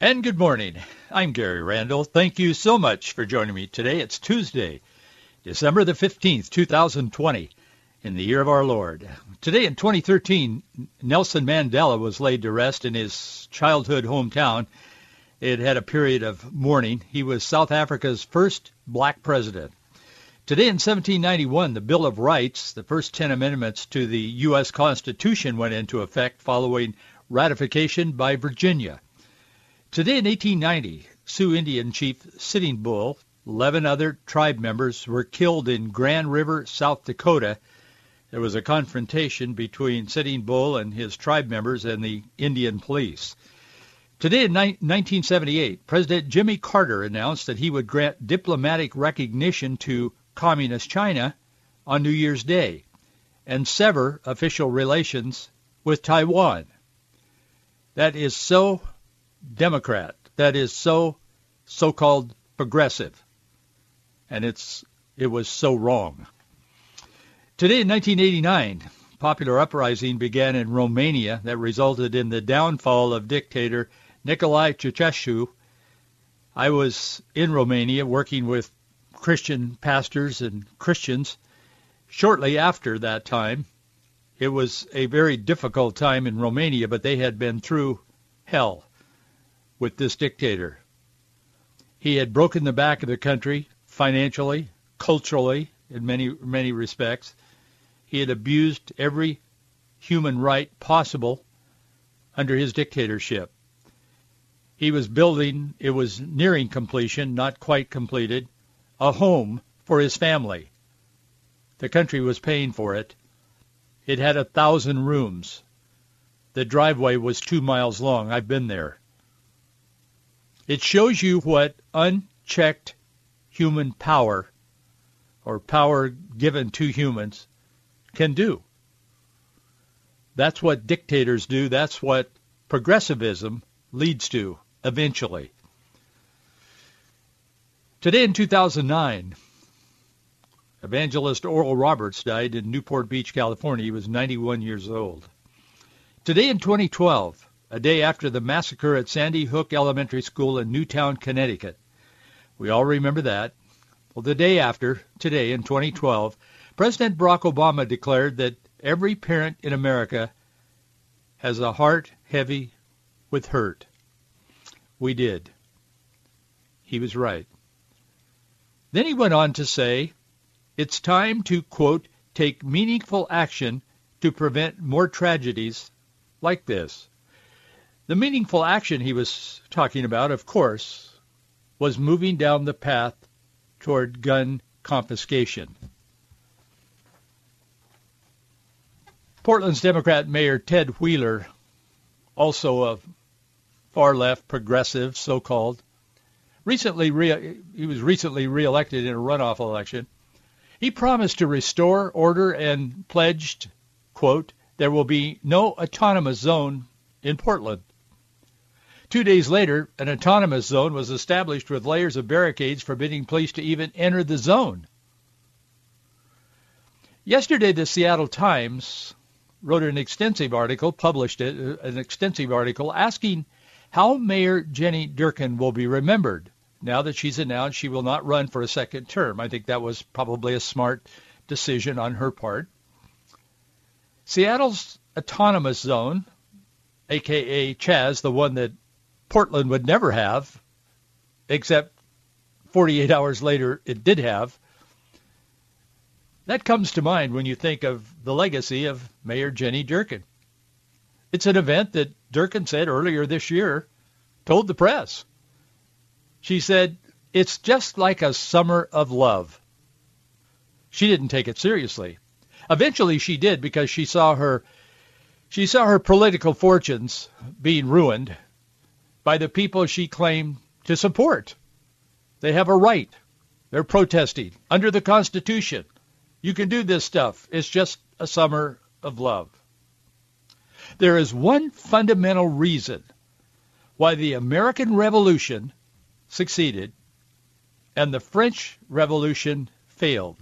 And good morning. I'm Gary Randall. Thank you so much for joining me today. It's Tuesday, December the 15th, 2020, in the year of our Lord. Today in 2013, Nelson Mandela was laid to rest in his childhood hometown. It had a period of mourning. He was South Africa's first black president. Today in 1791, the Bill of Rights, the first 10 amendments to the U.S. Constitution went into effect following ratification by Virginia. Today in 1890, Sioux Indian chief Sitting Bull, 11 other tribe members were killed in Grand River, South Dakota. There was a confrontation between Sitting Bull and his tribe members and the Indian police. Today in 1978, President Jimmy Carter announced that he would grant diplomatic recognition to Communist China on New Year's Day and sever official relations with Taiwan. That is so Democrat that is so so-called progressive. And it's it was so wrong. Today in 1989, popular uprising began in Romania that resulted in the downfall of dictator Nicolae Ceausescu. I was in Romania working with Christian pastors and Christians shortly after that time. It was a very difficult time in Romania, but they had been through hell with this dictator. He had broken the back of the country financially, culturally, in many many respects. He had abused every human right possible under his dictatorship. He was building, it was nearing completion, not quite completed, a home for his family. The country was paying for it. It had a thousand rooms. The driveway was two miles long. I've been there. It shows you what unchecked human power or power given to humans can do. That's what dictators do. That's what progressivism leads to eventually. Today in 2009, evangelist Oral Roberts died in Newport Beach, California. He was 91 years old. Today in 2012, a day after the massacre at Sandy Hook Elementary School in Newtown, Connecticut. We all remember that. Well, the day after, today in 2012, President Barack Obama declared that every parent in America has a heart heavy with hurt. We did. He was right. Then he went on to say, it's time to, quote, take meaningful action to prevent more tragedies like this. The meaningful action he was talking about, of course, was moving down the path toward gun confiscation. Portland's Democrat Mayor Ted Wheeler, also a far-left progressive, so-called, recently re- he was recently reelected in a runoff election. He promised to restore order and pledged, quote, there will be no autonomous zone in Portland. Two days later, an autonomous zone was established with layers of barricades forbidding police to even enter the zone. Yesterday, the Seattle Times wrote an extensive article, published it, uh, an extensive article asking how Mayor Jenny Durkan will be remembered now that she's announced she will not run for a second term. I think that was probably a smart decision on her part. Seattle's autonomous zone, aka Chaz, the one that Portland would never have, except 48 hours later it did have. That comes to mind when you think of the legacy of Mayor Jenny Durkan. It's an event that Durkan said earlier this year, told the press. She said, it's just like a summer of love. She didn't take it seriously. Eventually she did because she saw her she saw her political fortunes being ruined by the people she claimed to support. They have a right. They're protesting under the Constitution. You can do this stuff. It's just a summer of love. There is one fundamental reason why the American Revolution succeeded and the French Revolution failed.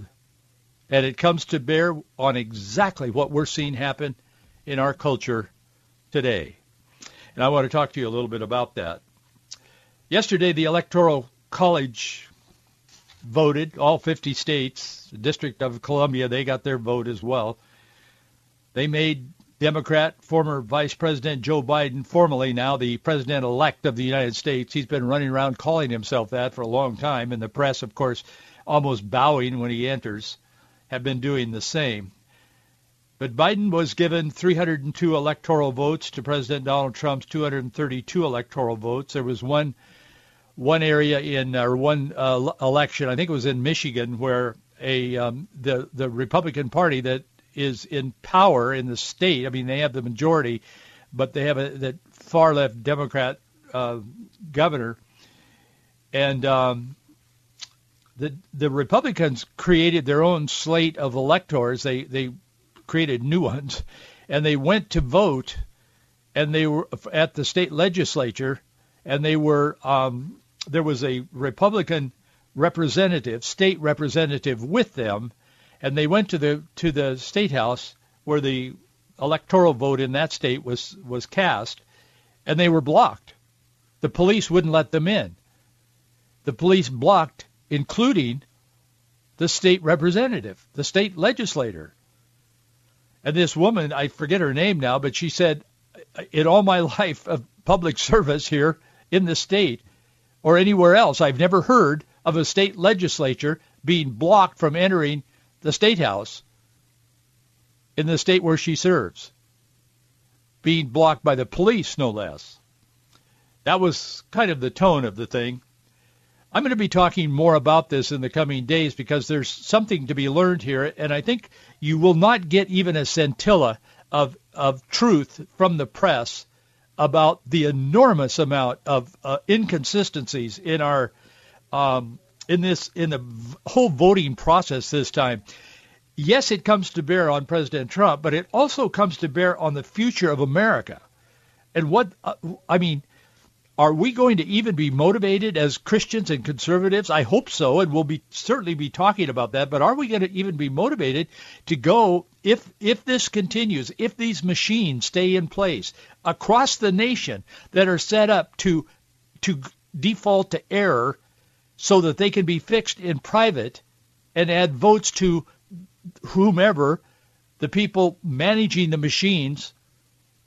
And it comes to bear on exactly what we're seeing happen in our culture today. And I want to talk to you a little bit about that. Yesterday, the Electoral College voted, all 50 states, the District of Columbia, they got their vote as well. They made Democrat, former Vice President Joe Biden, formally now the President-elect of the United States. He's been running around calling himself that for a long time, and the press, of course, almost bowing when he enters, have been doing the same. But Biden was given 302 electoral votes to President Donald Trump's 232 electoral votes. There was one one area in or one uh, election, I think it was in Michigan, where a um, the the Republican Party that is in power in the state. I mean, they have the majority, but they have a the far left Democrat uh, governor, and um, the the Republicans created their own slate of electors. They they created new ones, and they went to vote, and they were at the state legislature, and they were um, there was a Republican representative, state representative with them, and they went to the to the state house where the electoral vote in that state was was cast, and they were blocked. The police wouldn't let them in. The police blocked, including the state representative, the state legislator. And this woman, I forget her name now, but she said, in all my life of public service here in the state, or anywhere else. I've never heard of a state legislature being blocked from entering the state house in the state where she serves, being blocked by the police, no less. That was kind of the tone of the thing. I'm going to be talking more about this in the coming days because there's something to be learned here, and I think you will not get even a scintilla of, of truth from the press about the enormous amount of uh, inconsistencies in our um, in this in the whole voting process this time. Yes, it comes to bear on President Trump, but it also comes to bear on the future of America. And what uh, I mean, are we going to even be motivated as Christians and conservatives? I hope so, and we'll be certainly be talking about that. But are we going to even be motivated to go if if this continues, if these machines stay in place across the nation that are set up to to default to error so that they can be fixed in private and add votes to whomever the people managing the machines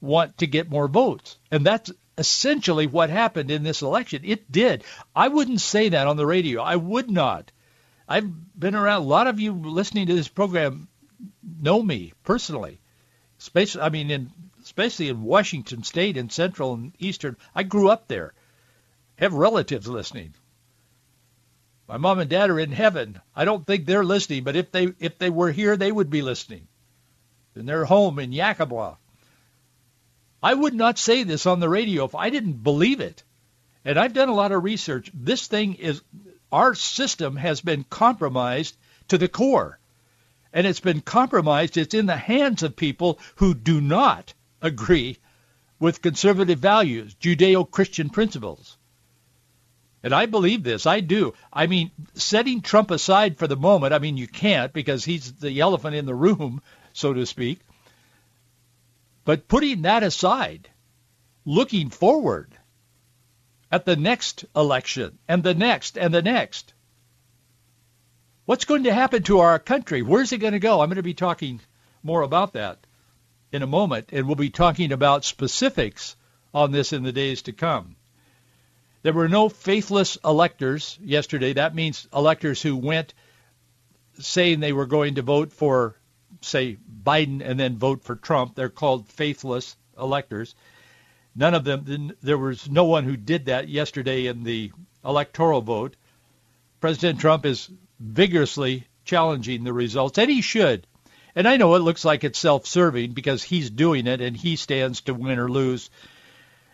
want to get more votes. And that's essentially what happened in this election. It did. I wouldn't say that on the radio. I would not. I've been around. A lot of you listening to this program know me personally. Especially, I mean, in especially in Washington State and Central and Eastern. I grew up there. Have relatives listening. My mom and dad are in heaven. I don't think they're listening, but if they if they were here, they would be listening. In their home in Yakima. I would not say this on the radio if I didn't believe it. And I've done a lot of research. This thing is, our system has been compromised to the core. And it's been compromised. It's in the hands of people who do not agree with conservative values, Judeo-Christian principles. And I believe this. I do. I mean, setting Trump aside for the moment, I mean, you can't because he's the elephant in the room, so to speak. But putting that aside, looking forward at the next election and the next and the next, what's going to happen to our country? Where's it going to go? I'm going to be talking more about that in a moment, and we'll be talking about specifics on this in the days to come. There were no faithless electors yesterday. That means electors who went saying they were going to vote for say Biden and then vote for Trump. They're called faithless electors. None of them, there was no one who did that yesterday in the electoral vote. President Trump is vigorously challenging the results, and he should. And I know it looks like it's self-serving because he's doing it and he stands to win or lose.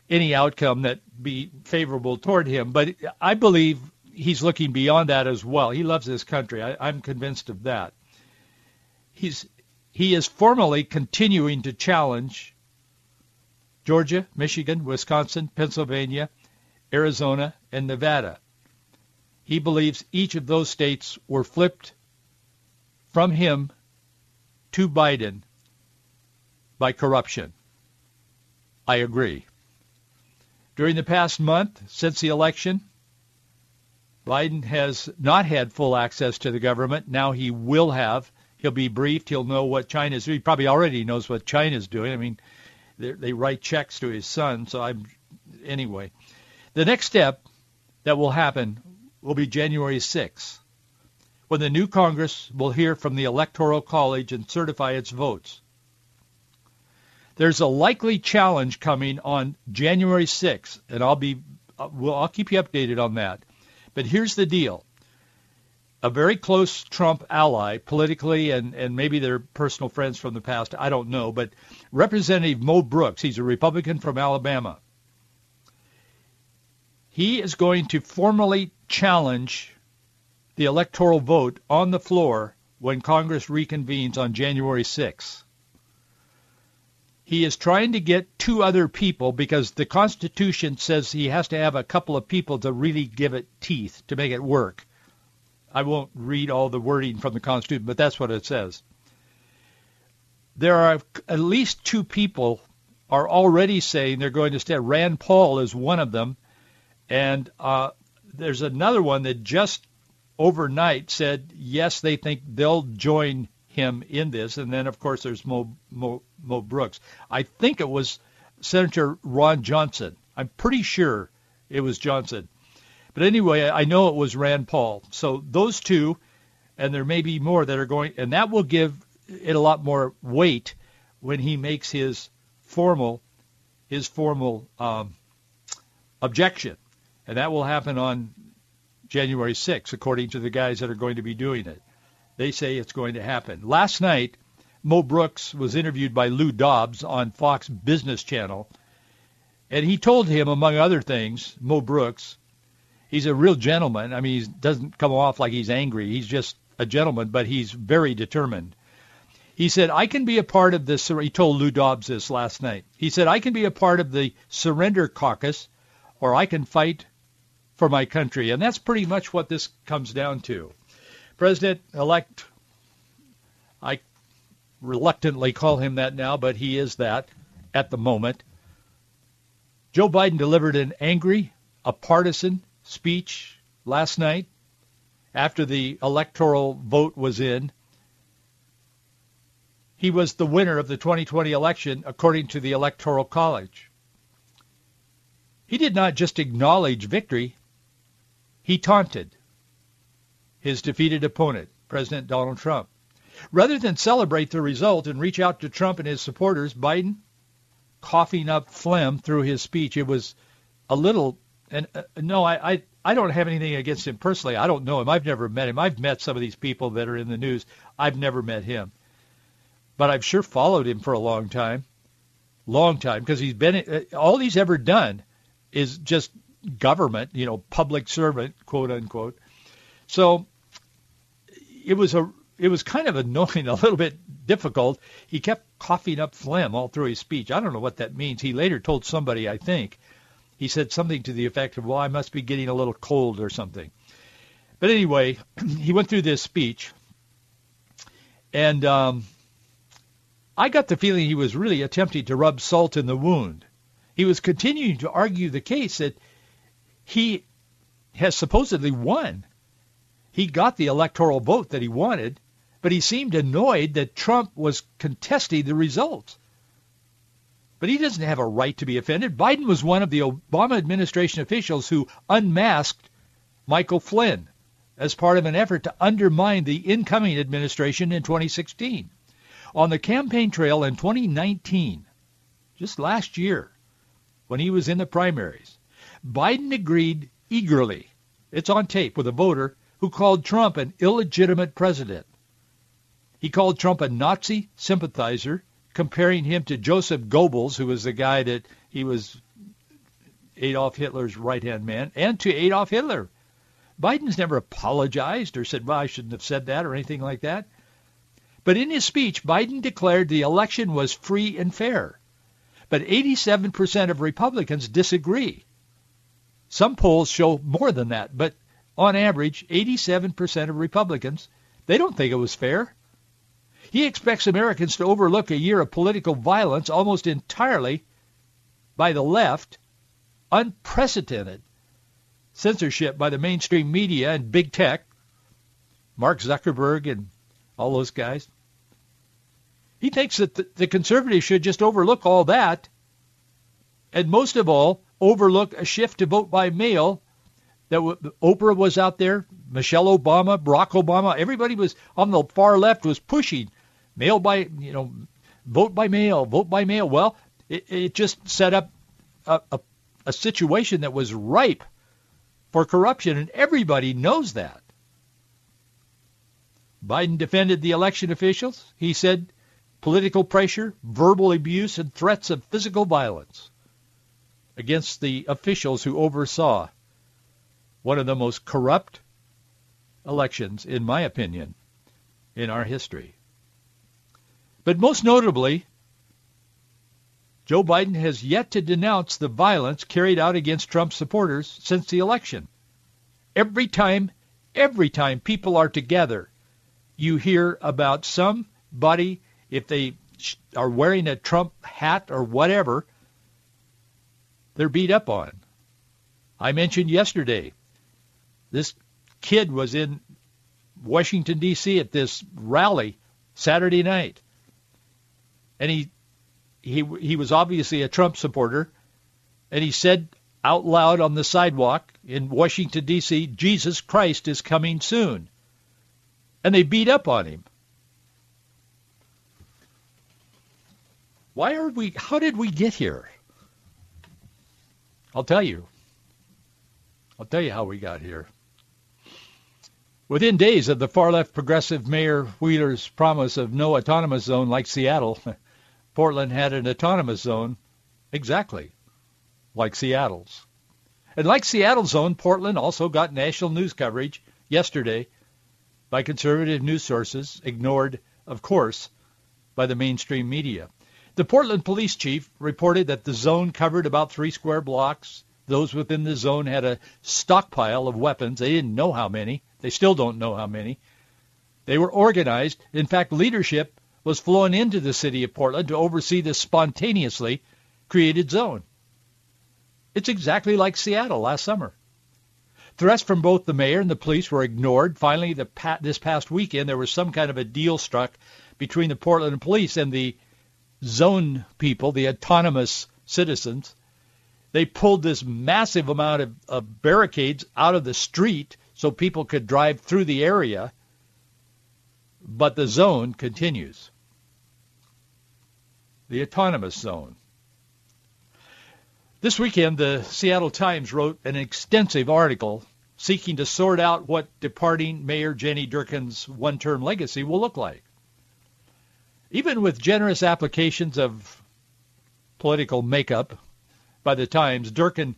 any outcome that be favorable toward him. But I believe he's looking beyond that as well. He loves this country. I, I'm convinced of that. He's he is formally continuing to challenge Georgia, Michigan, Wisconsin, Pennsylvania, Arizona, and Nevada. He believes each of those states were flipped from him to Biden by corruption. I agree. During the past month, since the election, Biden has not had full access to the government. Now he will have. He'll be briefed. He'll know what China's. He probably already knows what China's doing. I mean, they write checks to his son. So I'm anyway. The next step that will happen will be January 6th, when the new Congress will hear from the Electoral College and certify its votes. There's a likely challenge coming on January 6th, and I'll be uh, well, I'll keep you updated on that. But here's the deal. A very close Trump ally politically and, and maybe they're personal friends from the past, I don't know, but Representative Mo Brooks, he's a Republican from Alabama. He is going to formally challenge the electoral vote on the floor when Congress reconvenes on January 6th. He is trying to get two other people because the Constitution says he has to have a couple of people to really give it teeth to make it work. I won't read all the wording from the Constitution, but that's what it says. There are at least two people are already saying they're going to stay. Rand Paul is one of them, and uh, there's another one that just overnight said yes, they think they'll join him in this. And then, of course, there's Mo, Mo, Mo Brooks. I think it was Senator Ron Johnson. I'm pretty sure it was Johnson. But anyway, I know it was Rand Paul. So those two, and there may be more that are going, and that will give it a lot more weight when he makes his formal, his formal um, objection, and that will happen on January 6th, according to the guys that are going to be doing it. They say it's going to happen. Last night, Mo Brooks was interviewed by Lou Dobbs on Fox Business Channel, and he told him, among other things, Mo Brooks, he's a real gentleman. I mean, he doesn't come off like he's angry. He's just a gentleman, but he's very determined. He said, I can be a part of this. He told Lou Dobbs this last night. He said, I can be a part of the surrender caucus, or I can fight for my country. And that's pretty much what this comes down to. President-elect, I reluctantly call him that now, but he is that at the moment. Joe Biden delivered an angry, a partisan speech last night after the electoral vote was in. He was the winner of the 2020 election according to the Electoral College. He did not just acknowledge victory, he taunted his defeated opponent, President Donald Trump. Rather than celebrate the result and reach out to Trump and his supporters, Biden coughing up phlegm through his speech. It was a little, and uh, no, I, I, I don't have anything against him personally. I don't know him. I've never met him. I've met some of these people that are in the news. I've never met him. But I've sure followed him for a long time. Long time, because he's been, uh, all he's ever done is just government, you know, public servant, quote unquote. So it was a it was kind of annoying, a little bit difficult. He kept coughing up phlegm all through his speech. I don't know what that means. He later told somebody, I think, he said something to the effect of, "Well, I must be getting a little cold or something." But anyway, he went through this speech, and um, I got the feeling he was really attempting to rub salt in the wound. He was continuing to argue the case that he has supposedly won he got the electoral vote that he wanted, but he seemed annoyed that Trump was contesting the results. But he doesn't have a right to be offended. Biden was one of the Obama administration officials who unmasked Michael Flynn as part of an effort to undermine the incoming administration in 2016. On the campaign trail in 2019, just last year, when he was in the primaries, Biden agreed eagerly, it's on tape, with a voter who called Trump an illegitimate president. He called Trump a Nazi sympathizer, comparing him to Joseph Goebbels, who was the guy that he was Adolf Hitler's right-hand man, and to Adolf Hitler. Biden's never apologized or said, well, I shouldn't have said that or anything like that. But in his speech, Biden declared the election was free and fair. But 87% of Republicans disagree. Some polls show more than that, but on average, 87% of Republicans, they don't think it was fair. He expects Americans to overlook a year of political violence almost entirely by the left, unprecedented censorship by the mainstream media and big tech, Mark Zuckerberg and all those guys. He thinks that the, conservatives should just overlook all that and most of all, overlook a shift to vote by mail that Oprah was out there, Michelle Obama, Barack Obama, everybody was on the far left was pushing mail by, you know, vote by mail, vote by mail. Well, it, it just set up a, a, a situation that was ripe for corruption, and everybody knows that. Biden defended the election officials. He said political pressure, verbal abuse, and threats of physical violence against the officials who oversaw one of the most corrupt elections, in my opinion, in our history. But most notably, Joe Biden has yet to denounce the violence carried out against Trump supporters since the election. Every time, every time people are together, you hear about somebody, if they are wearing a Trump hat or whatever, they're beat up on. I mentioned yesterday, this kid was in Washington, D.C. at this rally Saturday night. And he, he, he was obviously a Trump supporter. And he said out loud on the sidewalk in Washington, D.C., Jesus Christ is coming soon. And they beat up on him. Why are we, how did we get here? I'll tell you. I'll tell you how we got here. Within days of the far-left progressive Mayor Wheeler's promise of no autonomous zone like Seattle, Portland had an autonomous zone exactly like Seattle's. And like Seattle's zone, Portland also got national news coverage yesterday by conservative news sources, ignored, of course, by the mainstream media. The Portland police chief reported that the zone covered about three square blocks. Those within the zone had a stockpile of weapons. They didn't know how many. They still don't know how many. They were organized. In fact, leadership was flown into the city of Portland to oversee this spontaneously created zone. It's exactly like Seattle last summer. Threats from both the mayor and the police were ignored. Finally, the, this past weekend, there was some kind of a deal struck between the Portland police and the zone people, the autonomous citizens, they pulled this massive amount of, of barricades out of the street so people could drive through the area, but the zone continues. The autonomous zone. This weekend, the Seattle Times wrote an extensive article seeking to sort out what departing Mayor Jenny Durkan's one-term legacy will look like. Even with generous applications of political makeup by the Times, Durkan,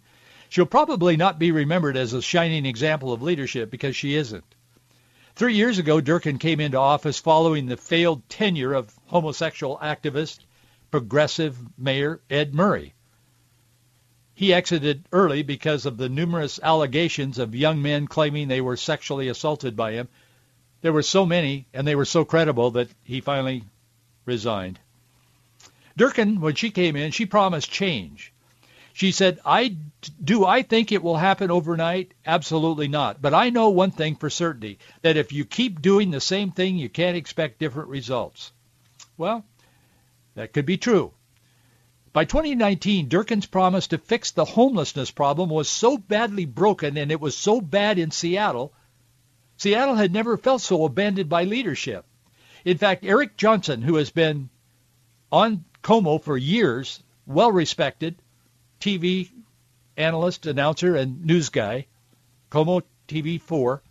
she'll probably not be remembered as a shining example of leadership because she isn't. Three years ago, Durkan came into office following the failed tenure of homosexual activist, progressive mayor Ed Murray. He exited early because of the numerous allegations of young men claiming they were sexually assaulted by him. There were so many, and they were so credible that he finally resigned. Durkan, when she came in, she promised change. She said, I, do I think it will happen overnight? Absolutely not. But I know one thing for certainty, that if you keep doing the same thing, you can't expect different results. Well, that could be true. By 2019, Durkan's promise to fix the homelessness problem was so badly broken and it was so bad in Seattle, Seattle had never felt so abandoned by leadership. In fact, Eric Johnson, who has been on KOMO for years, well respected, TV analyst, announcer, and news guy, KOMO TV 4,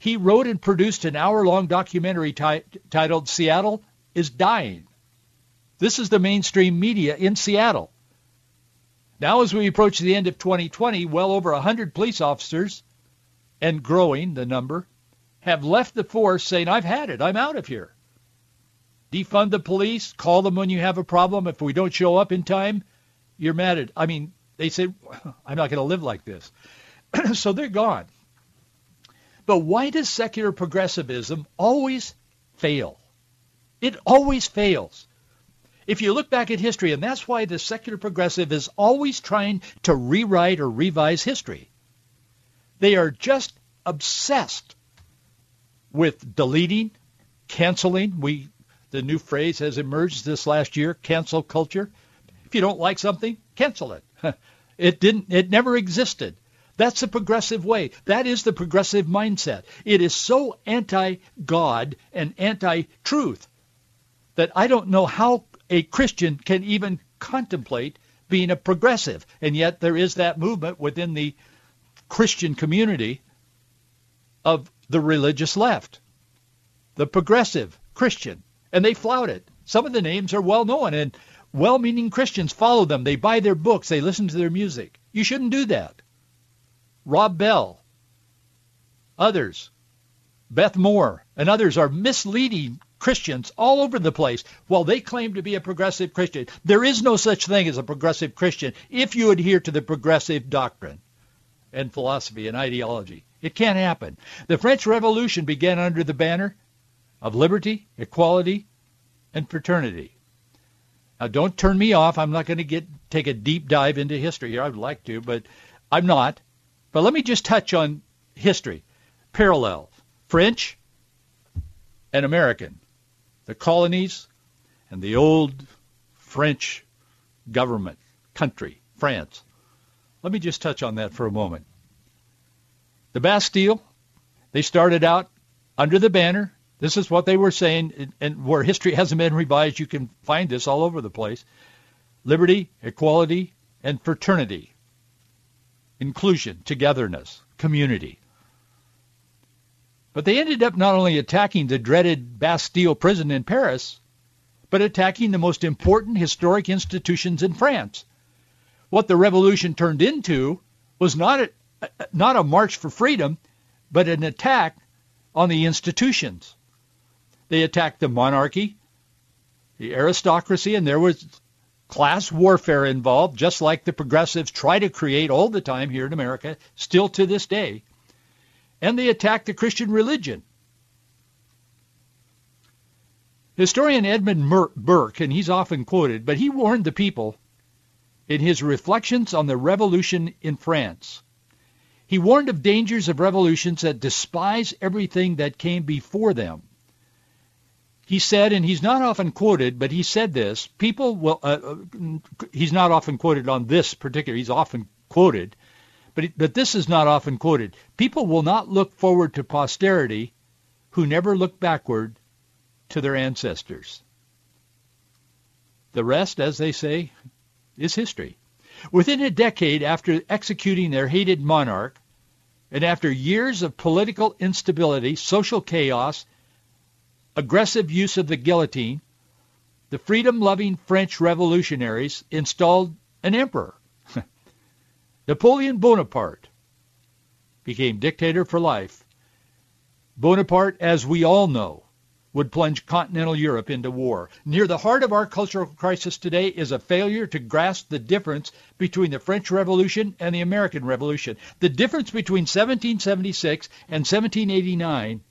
he wrote and produced an hour-long documentary t- titled Seattle is Dying. This is the mainstream media in Seattle. Now as we approach the end of 2020, well over 100 police officers, and growing the number, have left the force saying, I've had it. I'm out of here. Defund the police. Call them when you have a problem. If we don't show up in time, you're mad at. I mean, they said, I'm not going to live like this. so they're gone. But why does secular progressivism always fail? It always fails. If you look back at history, and that's why the secular progressive is always trying to rewrite or revise history. They are just obsessed with deleting, canceling. We, the new phrase has emerged this last year, cancel culture. If you don't like something, cancel it. It didn't, it never existed. That's the progressive way. That is the progressive mindset. It is so anti-God and anti-truth that I don't know how a Christian can even contemplate being a progressive. And yet there is that movement within the Christian community of the religious left, the progressive Christian, and they flout it. Some of the names are well known, and well-meaning Christians follow them. They buy their books. They listen to their music. You shouldn't do that. Rob Bell, others, Beth Moore, and others are misleading Christians all over the place while they claim to be a progressive Christian. There is no such thing as a progressive Christian if you adhere to the progressive doctrine and philosophy and ideology. It can't happen. The French Revolution began under the banner of liberty, equality, and fraternity. Now, don't turn me off. I'm not going to get take a deep dive into history here. I'd like to, but I'm not. But let me just touch on history. Parallel. French and American. The colonies and the old French government, country, France. Let me just touch on that for a moment. The Bastille, they started out under the banner. This is what they were saying, and where history hasn't been revised, you can find this all over the place. Liberty, equality, and fraternity inclusion, togetherness, community. But they ended up not only attacking the dreaded Bastille prison in Paris, but attacking the most important historic institutions in France. What the revolution turned into was not a, not a march for freedom, but an attack on the institutions. They attacked the monarchy, the aristocracy, and there was class warfare involved, just like the progressives try to create all the time here in America, still to this day. And they attack the Christian religion. Historian Edmund Burke, and he's often quoted, but he warned the people in his reflections on the revolution in France. He warned of dangers of revolutions that despise everything that came before them he said, and he's not often quoted, but he said this, people will, uh, uh, he's not often quoted on this particular, he's often quoted, but, but this is not often quoted. People will not look forward to posterity who never look backward to their ancestors. The rest, as they say, is history. Within a decade after executing their hated monarch, and after years of political instability, social chaos, aggressive use of the guillotine, the freedom-loving French revolutionaries installed an emperor. Napoleon Bonaparte became dictator for life. Bonaparte, as we all know, would plunge continental Europe into war. Near the heart of our cultural crisis today is a failure to grasp the difference between the French Revolution and the American Revolution. The difference between 1776 and 1789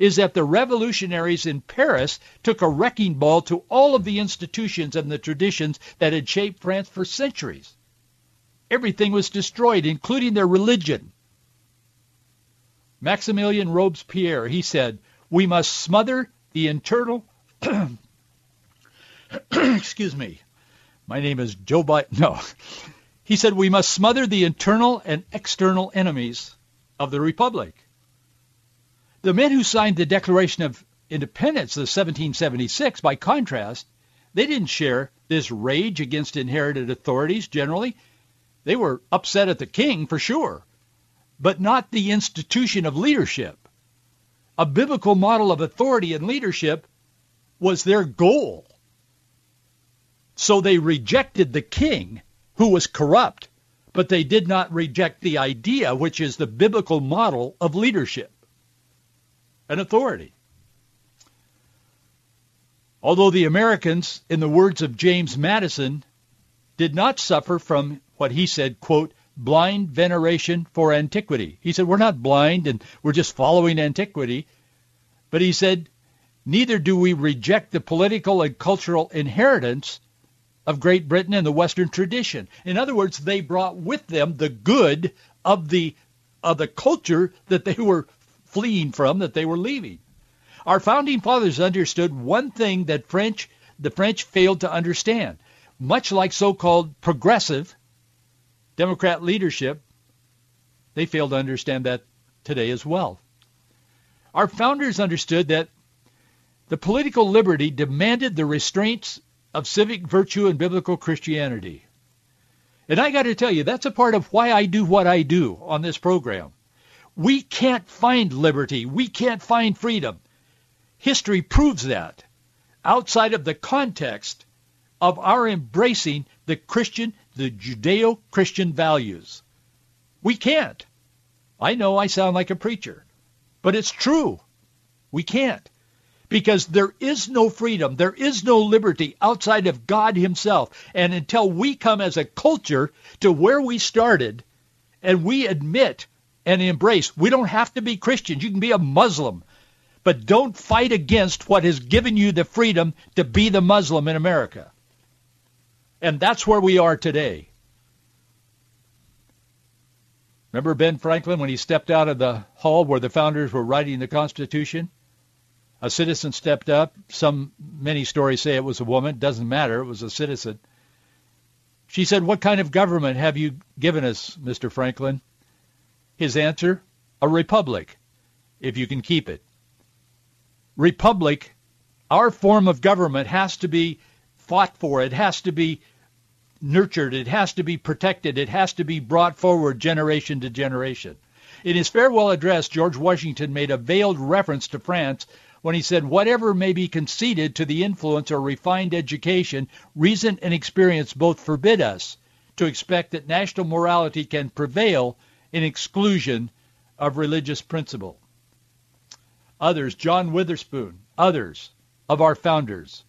is that the revolutionaries in Paris took a wrecking ball to all of the institutions and the traditions that had shaped France for centuries. Everything was destroyed, including their religion. Maximilien Robespierre, he said, we must smother the internal, excuse me, my name is Joe Biden, no. He said we must smother the internal and external enemies of the Republic. The men who signed the Declaration of Independence of 1776, by contrast, they didn't share this rage against inherited authorities generally. They were upset at the king for sure, but not the institution of leadership. A biblical model of authority and leadership was their goal. So they rejected the king who was corrupt, but they did not reject the idea, which is the biblical model of leadership and authority. Although the Americans, in the words of James Madison, did not suffer from what he said, quote, blind veneration for antiquity. He said, we're not blind and we're just following antiquity. But he said, neither do we reject the political and cultural inheritance of Great Britain and the Western tradition. In other words, they brought with them the good of the of the culture that they were fleeing from, that they were leaving. Our founding fathers understood one thing that French the French failed to understand. Much like so-called progressive Democrat leadership, they fail to understand that today as well. Our founders understood that the political liberty demanded the restraints of civic virtue and biblical Christianity. And I got to tell you, that's a part of why I do what I do on this program. We can't find liberty. We can't find freedom. History proves that outside of the context of our embracing the Christian the Judeo-Christian values. We can't. I know I sound like a preacher, but it's true. We can't. Because there is no freedom, there is no liberty outside of God himself. And until we come as a culture to where we started and we admit and embrace, we don't have to be Christians. You can be a Muslim. But don't fight against what has given you the freedom to be the Muslim in America. And that's where we are today. Remember Ben Franklin when he stepped out of the hall where the founders were writing the Constitution? A citizen stepped up. Some many stories say it was a woman. Doesn't matter. It was a citizen. She said, "What kind of government have you given us, Mr. Franklin?" His answer, "A republic, if you can keep it." Republic, our form of government has to be fought for. It has to be nurtured. It has to be protected. It has to be brought forward generation to generation. In his farewell address, George Washington made a veiled reference to France when he said, whatever may be conceded to the influence or refined education, reason and experience both forbid us to expect that national morality can prevail in exclusion of religious principle. Others, John Witherspoon, others of our founders,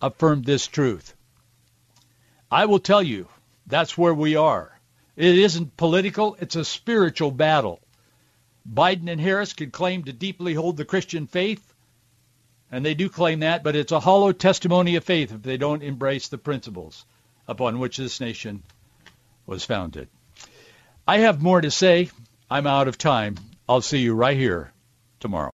affirmed this truth. I will tell you, that's where we are. It isn't political, it's a spiritual battle. Biden and Harris can claim to deeply hold the Christian faith, and they do claim that, but it's a hollow testimony of faith if they don't embrace the principles upon which this nation was founded. I have more to say. I'm out of time. I'll see you right here tomorrow.